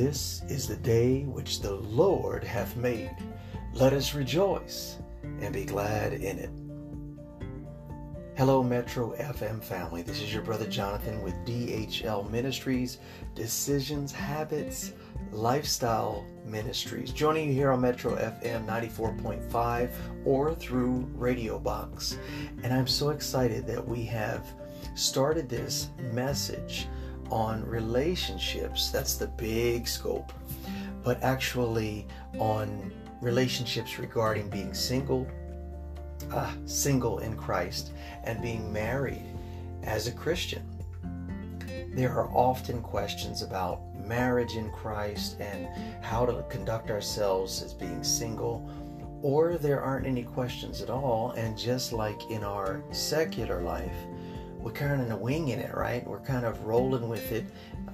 This is the day which the Lord hath made. Let us rejoice and be glad in it. Hello, Metro FM family. This is your brother Jonathan with DHL Ministries, Decisions, Habits, Lifestyle Ministries. Joining you here on Metro FM 94.5 or through Radio Box. And I'm so excited that we have started this message on relationships. That's the big scope. But actually on relationships regarding being single, uh, single in Christ, and being married as a Christian. There are often questions about marriage in Christ and how to conduct ourselves as being single, or there aren't any questions at all. And just like in our secular life, we're kind of winging it, right? We're kind of rolling with it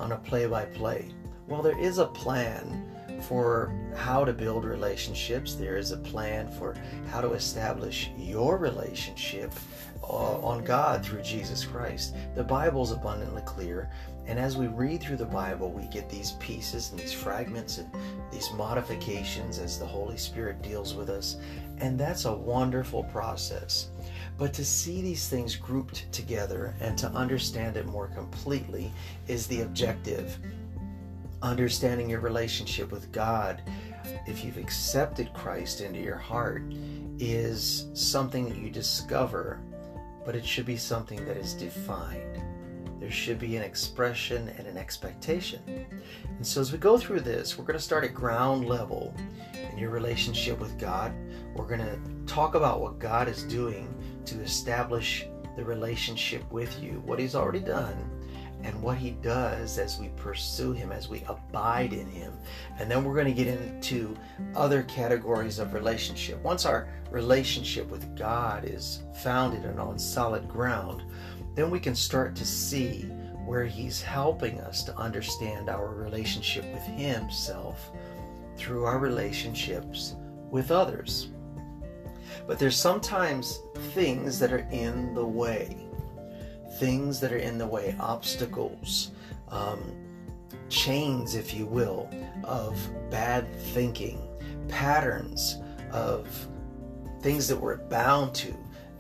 on a play by play. Well, there is a plan for how to build relationships. There is a plan for how to establish your relationship uh, on God through Jesus Christ. The Bible is abundantly clear. And as we read through the Bible, we get these pieces and these fragments and these modifications as the Holy Spirit deals with us. And that's a wonderful process. But to see these things grouped together and to understand it more completely is the objective. Understanding your relationship with God, if you've accepted Christ into your heart, is something that you discover, but it should be something that is defined. There should be an expression and an expectation. And so, as we go through this, we're going to start at ground level in your relationship with God. We're going to talk about what God is doing to establish the relationship with you, what He's already done, and what He does as we pursue Him, as we abide in Him. And then we're going to get into other categories of relationship. Once our relationship with God is founded and on solid ground, then we can start to see where He's helping us to understand our relationship with Himself through our relationships with others. But there's sometimes things that are in the way. Things that are in the way, obstacles, um, chains, if you will, of bad thinking, patterns of things that we're bound to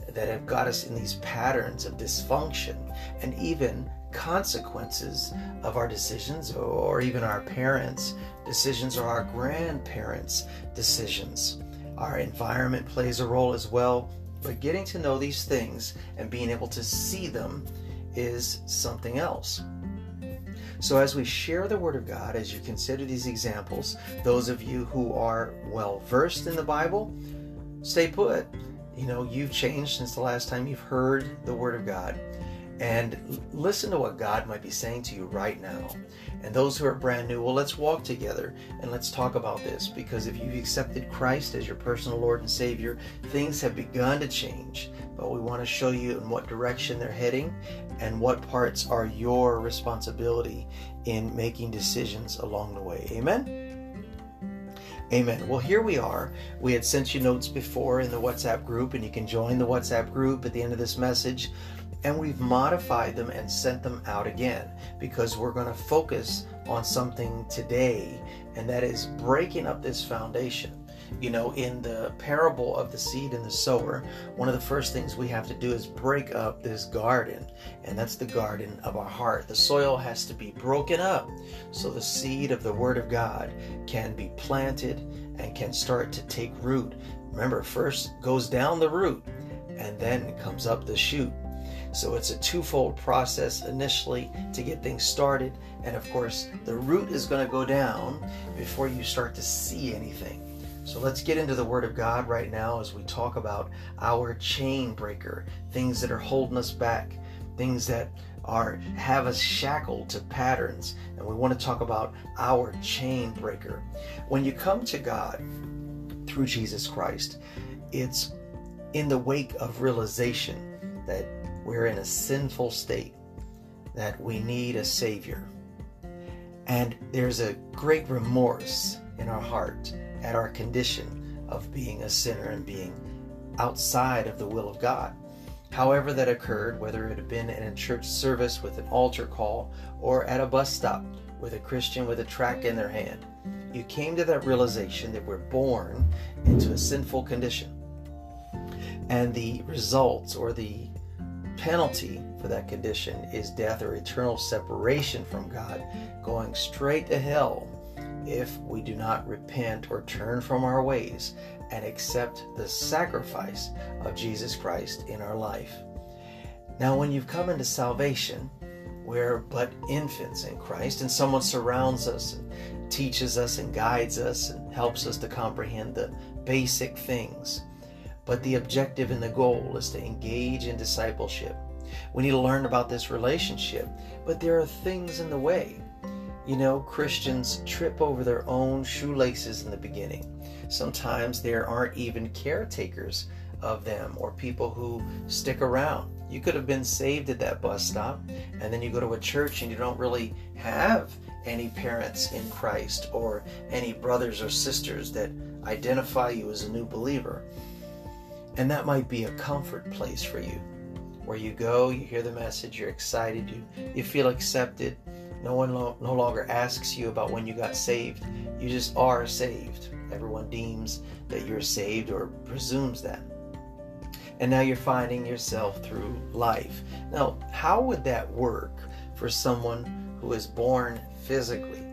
that have got us in these patterns of dysfunction and even consequences of our decisions or even our parents' decisions or our grandparents' decisions. Our environment plays a role as well, but getting to know these things and being able to see them is something else. So, as we share the Word of God, as you consider these examples, those of you who are well versed in the Bible, stay put. You know, you've changed since the last time you've heard the Word of God and listen to what God might be saying to you right now. And those who are brand new, well, let's walk together and let's talk about this because if you've accepted Christ as your personal Lord and Savior, things have begun to change. But we want to show you in what direction they're heading and what parts are your responsibility in making decisions along the way. Amen. Amen. Well, here we are. We had sent you notes before in the WhatsApp group, and you can join the WhatsApp group at the end of this message and we've modified them and sent them out again because we're going to focus on something today, and that is breaking up this foundation. You know, in the parable of the seed and the sower, one of the first things we have to do is break up this garden, and that's the garden of our heart. The soil has to be broken up so the seed of the Word of God can be planted and can start to take root. Remember, first goes down the root and then comes up the shoot. So it's a twofold process initially to get things started. And of course, the root is going to go down before you start to see anything. So let's get into the Word of God right now as we talk about our chain breaker, things that are holding us back, things that are have us shackled to patterns. And we want to talk about our chain breaker. When you come to God through Jesus Christ, it's in the wake of realization that we're in a sinful state, that we need a Savior. And there's a great remorse in our heart at our condition of being a sinner and being outside of the will of God. However, that occurred, whether it had been in a church service with an altar call or at a bus stop with a Christian with a track in their hand. You came to that realization that we're born into a sinful condition. And the results or the penalty for that condition is death or eternal separation from God, going straight to hell if we do not repent or turn from our ways and accept the sacrifice of Jesus Christ in our life. Now, when you've come into salvation, we're but infants in Christ, and someone surrounds us and teaches us and guides us and helps us to comprehend the basic things. But the objective and the goal is to engage in discipleship. We need to learn about this relationship, but there are things in the way. You know, Christians trip over their own shoelaces in the beginning. Sometimes there aren't even caretakers of them or people who stick around. You could have been saved at that bus stop, and then you go to a church and you don't really have any parents in Christ or any brothers or sisters that identify you as a new believer. And that might be a comfort place for you where you go, you hear the message, you're excited, you, you feel accepted. No one lo- no longer asks you about when you got saved. You just are saved. Everyone deems that you're saved or presumes that. And now you're finding yourself through life. Now, how would that work for someone who is born physically?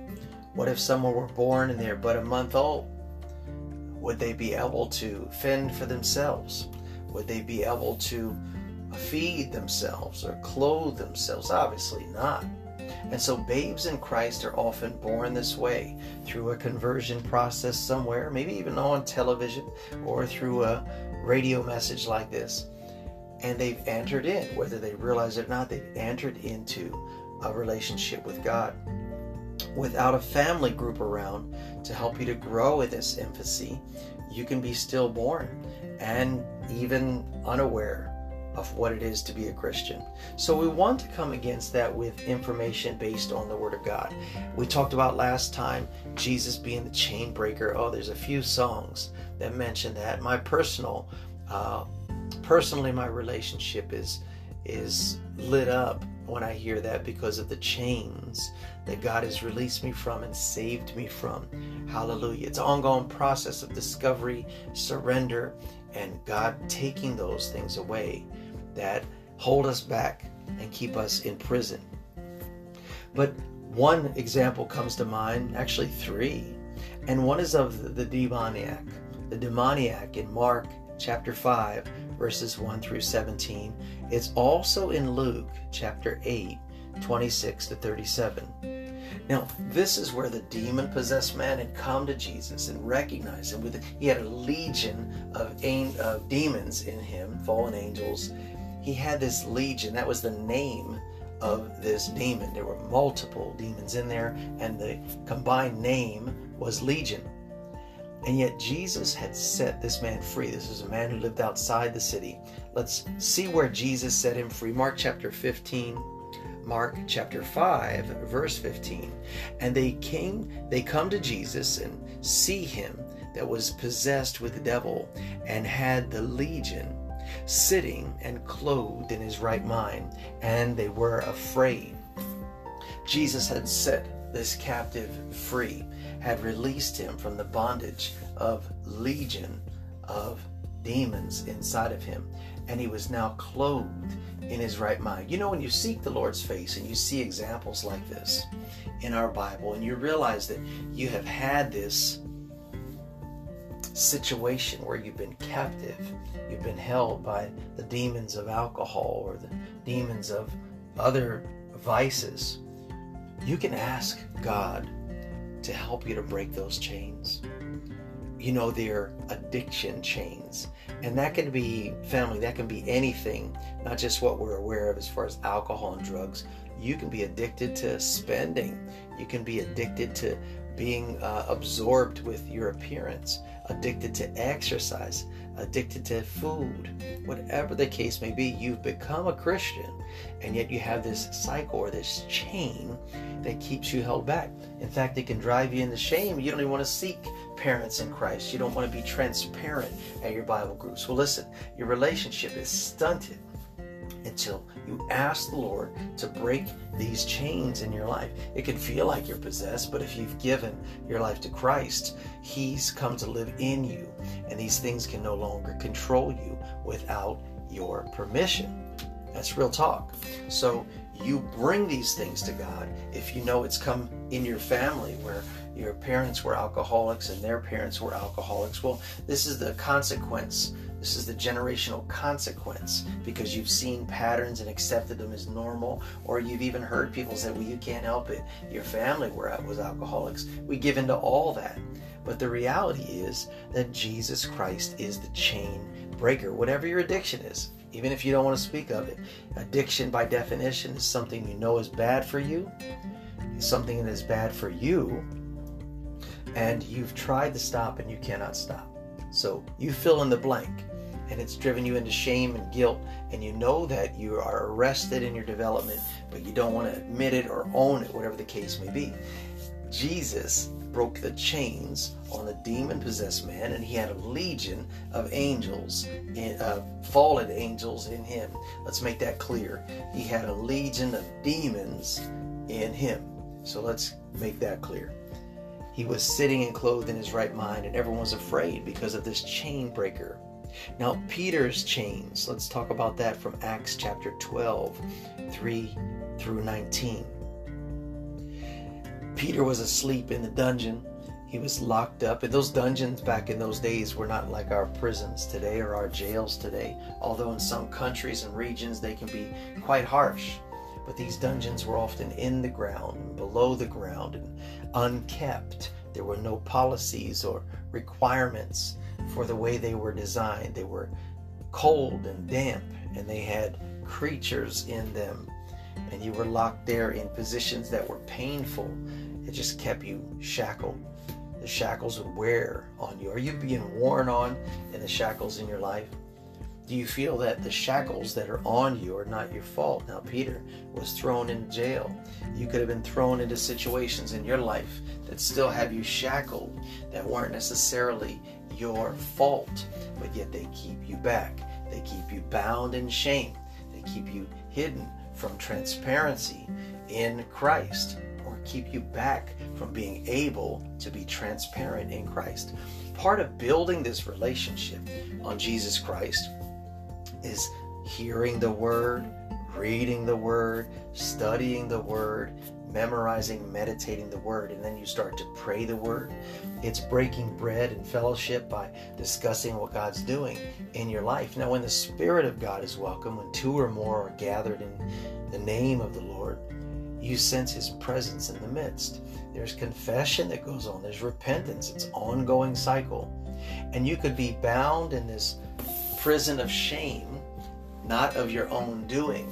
What if someone were born and they're but a month old? Would they be able to fend for themselves? Would they be able to feed themselves or clothe themselves? Obviously not. And so, babes in Christ are often born this way through a conversion process somewhere, maybe even on television or through a radio message like this. And they've entered in, whether they realize it or not, they've entered into a relationship with God. Without a family group around to help you to grow in this infancy, you can be stillborn and even unaware of what it is to be a Christian. So we want to come against that with information based on the Word of God. We talked about last time Jesus being the chain breaker. Oh, there's a few songs that mention that. My personal, uh, personally, my relationship is is lit up when I hear that because of the chains that God has released me from and saved me from. Hallelujah. It's an ongoing process of discovery, surrender, and God taking those things away that hold us back and keep us in prison. But one example comes to mind, actually three, and one is of the demoniac. The demoniac in Mark chapter 5, verses 1 through 17. It's also in Luke chapter 8, 26 to 37. Now, this is where the demon possessed man had come to Jesus and recognized him. With he had a legion of, of demons in him, fallen angels, he had this legion. That was the name of this demon. There were multiple demons in there, and the combined name was Legion. And yet Jesus had set this man free. This was a man who lived outside the city. Let's see where Jesus set him free. Mark chapter 15. Mark chapter 5 verse 15. And they came they come to Jesus and see him that was possessed with the devil and had the legion sitting and clothed in his right mind, and they were afraid. Jesus had set this captive free, had released him from the bondage of legion of demons inside of him, and he was now clothed in his right mind. You know, when you seek the Lord's face and you see examples like this in our Bible, and you realize that you have had this situation where you've been captive, you've been held by the demons of alcohol or the demons of other vices, you can ask God to help you to break those chains. You know, they're addiction chains. And that can be family, that can be anything, not just what we're aware of as far as alcohol and drugs. You can be addicted to spending, you can be addicted to being uh, absorbed with your appearance addicted to exercise, addicted to food, whatever the case may be, you've become a Christian, and yet you have this cycle or this chain that keeps you held back. In fact, it can drive you into shame. You don't even want to seek parents in Christ. You don't want to be transparent at your Bible groups. Well, listen, your relationship is stunted. Until you ask the Lord to break these chains in your life. It can feel like you're possessed, but if you've given your life to Christ, He's come to live in you, and these things can no longer control you without your permission. That's real talk. So you bring these things to God if you know it's come in your family where your parents were alcoholics and their parents were alcoholics. Well, this is the consequence. This is the generational consequence because you've seen patterns and accepted them as normal, or you've even heard people say, Well, you can't help it. Your family were, was alcoholics. We give into all that. But the reality is that Jesus Christ is the chain breaker, whatever your addiction is even if you don't want to speak of it. Addiction, by definition, is something you know is bad for you, something that is bad for you, and you've tried to stop and you cannot stop. So you fill in the blank, and it's driven you into shame and guilt, and you know that you are arrested in your development, but you don't want to admit it or own it, whatever the case may be. Jesus broke the chains on the demon possessed man, and he had a legion of angels, uh, fallen angels in him. Let's make that clear. He had a legion of demons in him. So let's make that clear. He was sitting and clothed in his right mind, and everyone was afraid because of this chain breaker. Now, Peter's chains, let's talk about that from Acts chapter 12, 3 through 19. Peter was asleep in the dungeon. He was locked up. And those dungeons back in those days were not like our prisons today or our jails today, although in some countries and regions they can be quite harsh. But these dungeons were often in the ground, below the ground, and unkept. There were no policies or requirements for the way they were designed. They were cold and damp, and they had creatures in them. And you were locked there in positions that were painful. It just kept you shackled. The shackles would wear on you. Are you being worn on in the shackles in your life? Do you feel that the shackles that are on you are not your fault? Now, Peter was thrown in jail. You could have been thrown into situations in your life that still have you shackled, that weren't necessarily your fault, but yet they keep you back. They keep you bound in shame. They keep you hidden from transparency in Christ or keep you back from being able to be transparent in Christ. Part of building this relationship on Jesus Christ is hearing the word, reading the word, studying the word, memorizing, meditating the word, and then you start to pray the word. It's breaking bread and fellowship by discussing what God's doing in your life. Now, when the Spirit of God is welcome, when two or more are gathered in the name of the Lord, you sense His presence in the midst. There's confession that goes on, there's repentance, it's ongoing cycle. And you could be bound in this prison of shame, not of your own doing,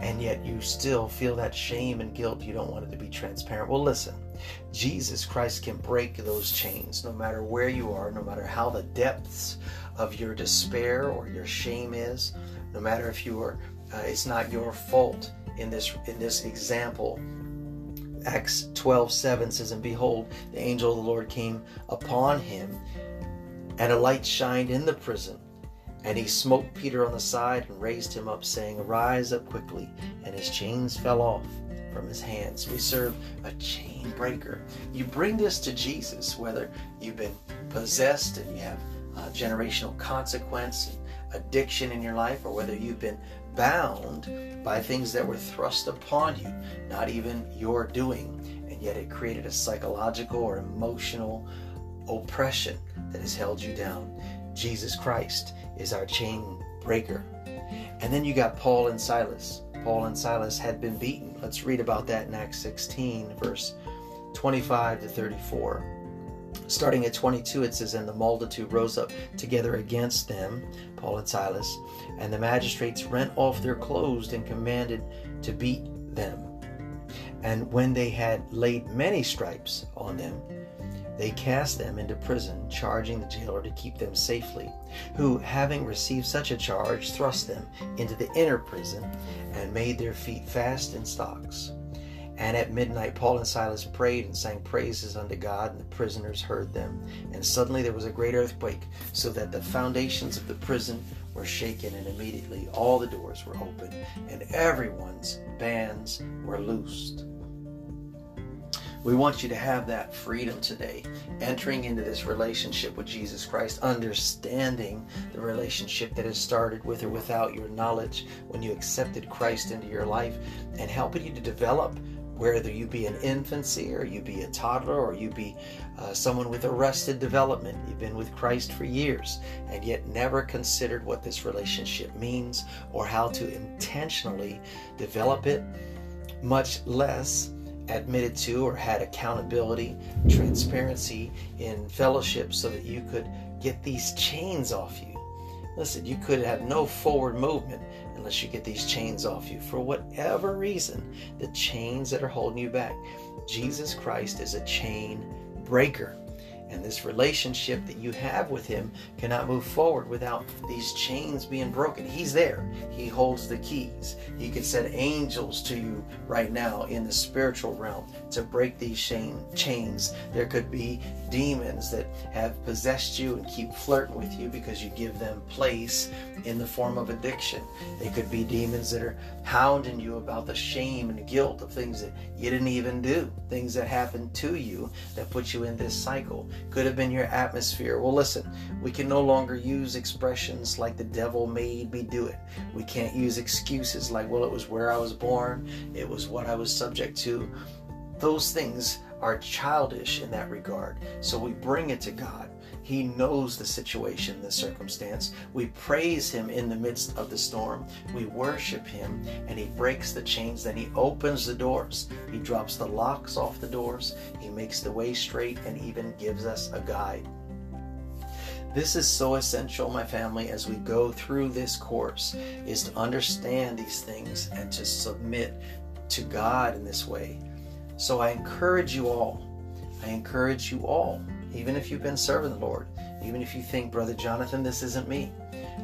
and yet you still feel that shame and guilt. You don't want it to be transparent. Well, listen, Jesus Christ can break those chains no matter where you are, no matter how the depths of your despair or your shame is, no matter if you are, uh, it's not your fault in this in this example. Acts 12 7 says, And behold, the angel of the Lord came upon him, and a light shined in the prison. And he smote Peter on the side and raised him up, saying, Arise up quickly. And his chains fell off from his hands. We serve a chain breaker. You bring this to Jesus, whether you've been possessed and you have uh, generational consequence addiction in your life, or whether you've been bound by things that were thrust upon you, not even your doing, and yet it created a psychological or emotional oppression that has held you down. Jesus Christ is our chain breaker. And then you got Paul and Silas. Paul and Silas had been beaten. Let's read about that in Acts 16, verse 25 to 34. Starting at 22, it says, And the multitude rose up together against them, Paul and Silas, and the magistrates rent off their clothes and commanded to beat them. And when they had laid many stripes on them, they cast them into prison, charging the jailer to keep them safely, who, having received such a charge, thrust them into the inner prison and made their feet fast in stocks. And at midnight, Paul and Silas prayed and sang praises unto God, and the prisoners heard them. And suddenly there was a great earthquake, so that the foundations of the prison were shaken, and immediately all the doors were open, and everyone's bands were loosed. We want you to have that freedom today, entering into this relationship with Jesus Christ, understanding the relationship that has started with or without your knowledge when you accepted Christ into your life, and helping you to develop whether you be an infancy or you be a toddler or you be uh, someone with arrested development. You've been with Christ for years and yet never considered what this relationship means or how to intentionally develop it, much less admitted to or had accountability, transparency in fellowship so that you could get these chains off you. Listen, you could have no forward movement unless you get these chains off you. For whatever reason, the chains that are holding you back. Jesus Christ is a chain breaker. And this relationship that you have with Him cannot move forward without these chains being broken. He's there, He holds the keys. He could send angels to you right now in the spiritual realm to break these chains. There could be demons that have possessed you and keep flirting with you because you give them place in the form of addiction. They could be demons that are hounding you about the shame and guilt of things that you didn't even do, things that happened to you that put you in this cycle could have been your atmosphere. Well, listen, we can no longer use expressions like the devil made me do it. We can't use excuses like, well, it was where I was born, it was what I was subject to. Those things are childish in that regard. So we bring it to God. He knows the situation, the circumstance. We praise Him in the midst of the storm. We worship Him, and He breaks the chains. Then He opens the doors. He drops the locks off the doors. He makes the way straight and even gives us a guide. This is so essential, my family, as we go through this course, is to understand these things and to submit to God in this way. So I encourage you all, I encourage you all even if you've been serving the Lord, even if you think, Brother Jonathan, this isn't me.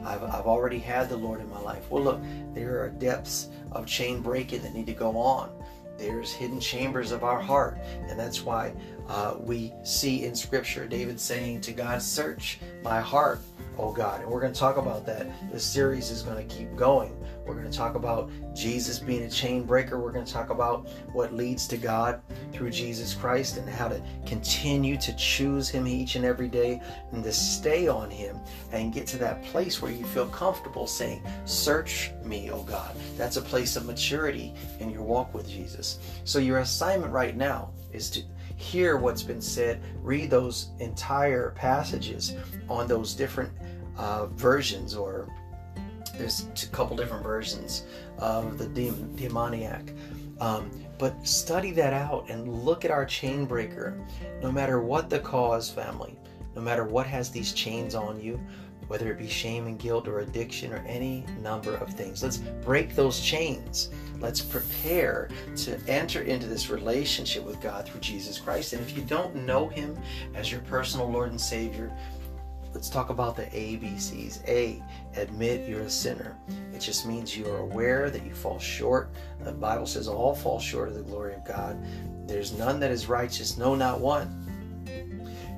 I've, I've already had the Lord in my life. Well, look, there are depths of chain breaking that need to go on. There's hidden chambers of our heart. And that's why uh, we see in Scripture David saying to God, Search my heart, oh God. And we're going to talk about that. This series is going to keep going. We're going to talk about Jesus being a chain breaker. We're going to talk about what leads to God through Jesus Christ and how to continue to choose Him each and every day and to stay on Him and get to that place where you feel comfortable saying, Search me, oh God. That's a place of maturity in your walk with Jesus. So, your assignment right now is to hear what's been said, read those entire passages on those different uh, versions or there's a couple different versions of the demon, demoniac. Um, but study that out and look at our chain breaker. No matter what the cause, family, no matter what has these chains on you, whether it be shame and guilt or addiction or any number of things, let's break those chains. Let's prepare to enter into this relationship with God through Jesus Christ. And if you don't know Him as your personal Lord and Savior, Let's talk about the ABCs. A, admit you're a sinner. It just means you are aware that you fall short. The Bible says all fall short of the glory of God. There's none that is righteous, no, not one.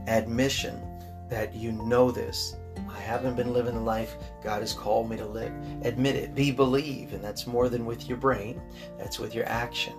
Admission that you know this. Haven't been living the life God has called me to live. Admit it. Be believe, and that's more than with your brain, that's with your action.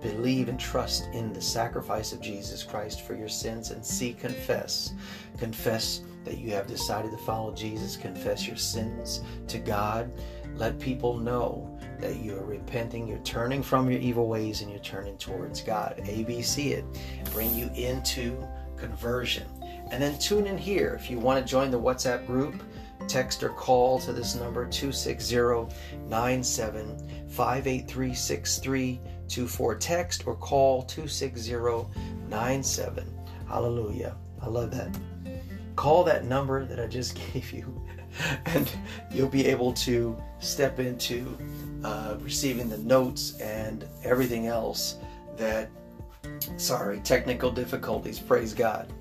Believe and trust in the sacrifice of Jesus Christ for your sins and see, confess. Confess that you have decided to follow Jesus, confess your sins to God. Let people know that you are repenting, you're turning from your evil ways, and you're turning towards God. ABC it, bring you into conversion. And then tune in here. If you want to join the WhatsApp group, text or call to this number 260 97 583 6324. Text or call 260 97. Hallelujah. I love that call that number that I just gave you, and you'll be able to step into uh, receiving the notes and everything else that, sorry, technical difficulties, praise God.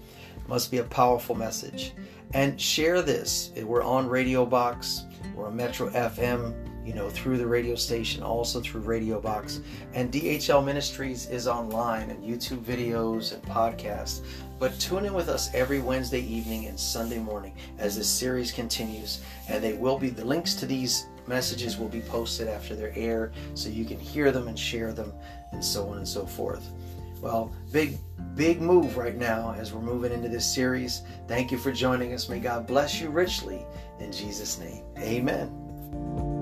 Must be a powerful message. And share this. We're on Radio Box, we're on Metro FM you know, through the radio station, also through Radio Box. And DHL Ministries is online and YouTube videos and podcasts. But tune in with us every Wednesday evening and Sunday morning as this series continues. And they will be the links to these messages will be posted after their air so you can hear them and share them and so on and so forth. Well, big, big move right now as we're moving into this series. Thank you for joining us. May God bless you richly in Jesus' name. Amen.